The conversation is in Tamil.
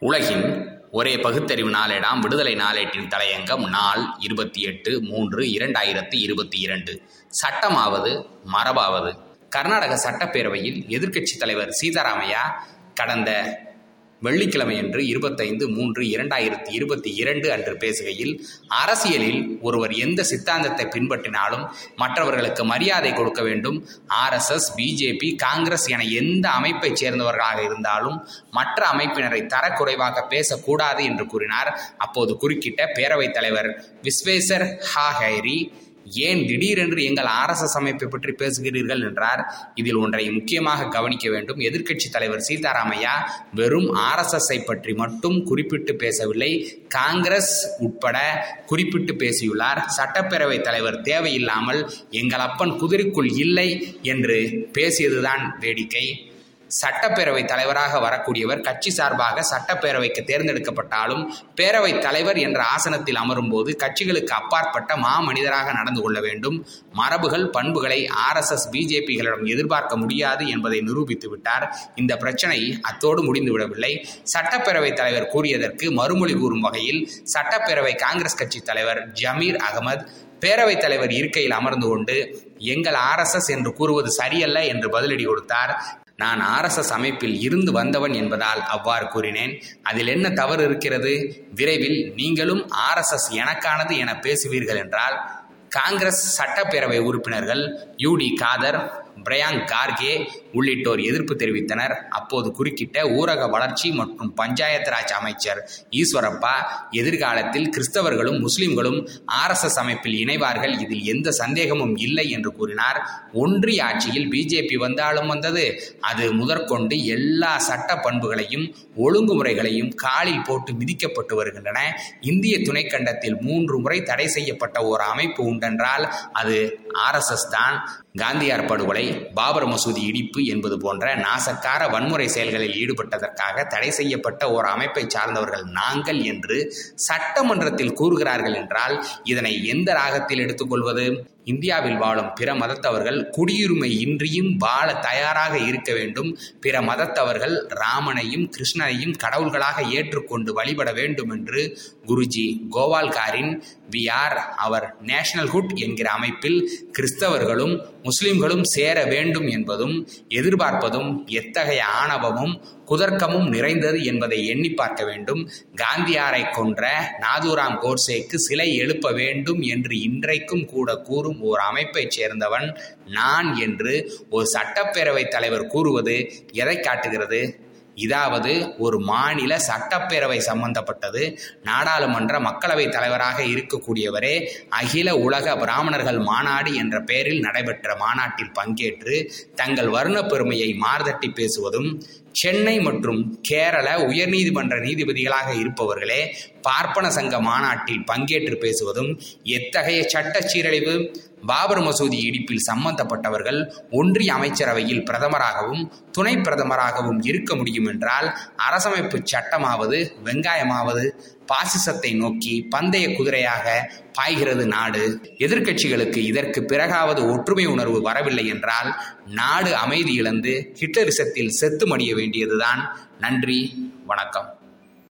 உலகின் ஒரே பகுத்தறிவு நாளேடாம் விடுதலை நாளேட்டின் தலையங்கம் நாள் இருபத்தி எட்டு மூன்று இரண்டாயிரத்தி இருபத்தி இரண்டு. சட்டமாவது மரபாவது. கர்நாடக சட்டப்பேரவையில் எதிர்க்கட்சித் தலைவர் சீதாராமையா கடந்த வெள்ளிக்கிழமையன்று இருபத்தைந்து மூன்று இரண்டாயிரத்தி இருபத்தி இரண்டு அன்று பேசுகையில் அரசியலில் ஒருவர் எந்த சித்தாந்தத்தை பின்பற்றினாலும் மற்றவர்களுக்கு மரியாதை கொடுக்க வேண்டும். ஆர்எஸ்எஸ் பிஜேபி காங்கிரஸ் என எந்த அமைப்பைச் சேர்ந்தவர்களாக இருந்தாலும் மற்ற அமைப்பினரை தரக்குறைவாக பேசக்கூடாது என்று கூறினார். அப்போது குறுக்கிட்ட பேரவைத் தலைவர் விஸ்வேசர் ஹாஹைரி ஏன் திடீரென்று எங்கள் ஆர்எஸ்எஸ் அமைப்பை பற்றி பேசுகிறீர்கள் என்றார். இதில் ஒன்றை முக்கியமாக கவனிக்க வேண்டும். எதிர்க்கட்சி தலைவர் சீதாராமையா வெறும் ஆர்எஸ்எஸ்ஐ பற்றி மட்டும் குறிப்பிட்டு பேசவில்லை. காங்கிரஸ் உட்பட குறிப்பிட்டு பேசியுள்ளார். சட்டப்பேரவைத் தலைவர் தேவையில்லாமல் எங்கள் அப்பன் குதிரைக்குள் இல்லை என்று பேசியதுதான் வேடிக்கை. சட்டப்பேரவை தலைவராக வரக்கூடியவர் கட்சி சார்பாக சட்டப்பேரவைக்கு தேர்ந்தெடுக்கப்பட்டாலும் பேரவைத் தலைவர் என்ற ஆசனத்தில் அமரும்போது கட்சிகளுக்கு அப்பாற்பட்ட மாமனிதராக நடந்து கொள்ள வேண்டும். மரபுகள் பண்புகளை ஆர்எஸ்எஸ் பிஜேபிகளிடம் எதிர்பார்க்க முடியாது என்பதை நிரூபித்து விட்டார். இந்த பிரச்சனை அத்தோடு முடிந்துவிடவில்லை. சட்டப்பேரவைத் தலைவர் கூறியதற்கு மறுமொழி கூறும் வகையில் சட்டப்பேரவை காங்கிரஸ் கட்சி தலைவர் ஜமீர் அகமது பேரவைத் தலைவர் இருக்கையில் அமர்ந்து கொண்டு எங்கள் ஆர்எஸ்எஸ் என்று கூறுவது சரியல்ல என்று பதிலடி கொடுத்தார். நான் ஆர்எஸ்எஸ் அமைப்பில் இருந்து வந்தவன் என்பதால் அவ்வாறு கூறினேன். அதில் என்ன தவறு இருக்கிறது? விரைவில் நீங்களும் ஆர்எஸ்எஸ் எனக்கானது என பேசுவீர்கள் என்றால் காங்கிரஸ் சட்டப்பேரவை உறுப்பினர்கள் யூடி காதர் பிரயாங் கார்கே உள்ளிட்டோர் எதிர்ப்பு தெரிவித்தனர். அப்போது குறுக்கிட்ட ஊரக வளர்ச்சி மற்றும் பஞ்சாயத்து ராஜ் அமைச்சர் ஈஸ்வரப்பா எதிர்காலத்தில் கிறிஸ்தவர்களும் முஸ்லிம்களும் ஆர்எஸ்எஸ் அமைப்பில் இணைவார்கள். இதில் எந்த சந்தேகமும் இல்லை என்று கூறினார். ஒன்றிய ஆட்சியில் பிஜேபி வந்தாலும் வந்தது. அது முதற்கொண்டு எல்லா சட்ட பண்புகளையும் ஒழுங்குமுறைகளையும் காலில் போட்டு மிதிக்கப்பட்டு வருகின்றன. இந்திய துணைக்கண்டத்தில் மூன்று முறை தடை செய்யப்பட்ட ஒரு அமைப்பு உண்டென்றால் அது ஆர்எஸ்எஸ் தான் காந்தியார் படுகொலை பாபர் மசூதி இடிப்பு என்பது போன்ற நாசக்கார வன்முறை செயல்களில் ஈடுபட்டதற்காக தடை செய்யப்பட்ட ஒரு அமைப்பை சார்ந்தவர்கள் நாங்கள் என்று சட்டமன்றத்தில் கூறுகிறார்கள் என்றால் இதனை எந்த ராகத்தில் எடுத்துக்கொள்வது? இந்தியாவில் வாழும் பிற மதத்தவர்கள் குடியுரிமை இன்றியும் வாழ தயாராக இருக்க வேண்டும். பிற மதத்தவர்கள் ராமனையும் கிருஷ்ணனையும் கடவுள்களாக ஏற்றுக்கொண்டு வழிபட வேண்டும் என்று குருஜி கோவால்காரின் வி ஆர் அவர் நேஷனல்ஹுட் என்கிற அமைப்பில் கிறிஸ்தவர்களும் முஸ்லிம்களும் சேர வேண்டும் என்பதும் எதிர்பார்ப்பதும் எத்தகைய ஆணவமும் குதர்க்கமும் நிறைந்தது என்பதை எண்ணி பார்க்க வேண்டும். காந்தியாரை கொன்ற நாதுராம் கோட்சேக்கு சிலை எழுப்ப வேண்டும் என்று இன்றைக்கும் கூட கூறும் ஓர் அமைப்பைச் சேர்ந்தவன் நான் என்று ஒரு சட்டப்பேரவைத் தலைவர் கூறுவது எதை காட்டுகிறது? இதாவது ஒரு மாநில சட்டப்பேரவை சம்பந்தப்பட்டது. நாடாளுமன்ற மக்களவை தலைவராக இருக்கக்கூடியவரே அகில உலக பிராமணர்கள் மாநாடு என்ற பெயரில் நடைபெற்ற மாநாட்டில் பங்கேற்று தங்கள் வருண பெருமையை மார்தட்டி பேசுவதும் சென்னை மற்றும் கேரள உயர்நீதிமன்ற நீதிபதிகளாக இருப்பவர்களே பார்ப்பன சங்க மாநாட்டில் பங்கேற்று பேசுவதும் எத்தகைய சட்ட சீரழிவு பாபர் மசூதி இடிப்பில் சம்பந்தப்பட்டவர்கள் ஒன்றிய அமைச்சரவையில் பிரதமராகவும் துணை பிரதமராகவும் இருக்க முடியும் என்றால் அரசமைப்பு சட்டமாவது வெங்காயமாவது பாசிசத்தை நோக்கி பந்தய குதிரையாக பாய்கிறது நாடு. எதிர்க்கட்சிகளுக்கு இதற்கு பிறகாவது ஒற்றுமை உணர்வு வரவில்லை என்றால் நாடு அமைதி இழந்து ஹிட்லரிசத்தில் செத்து மடிய வேண்டியதுதான். நன்றி வணக்கம்.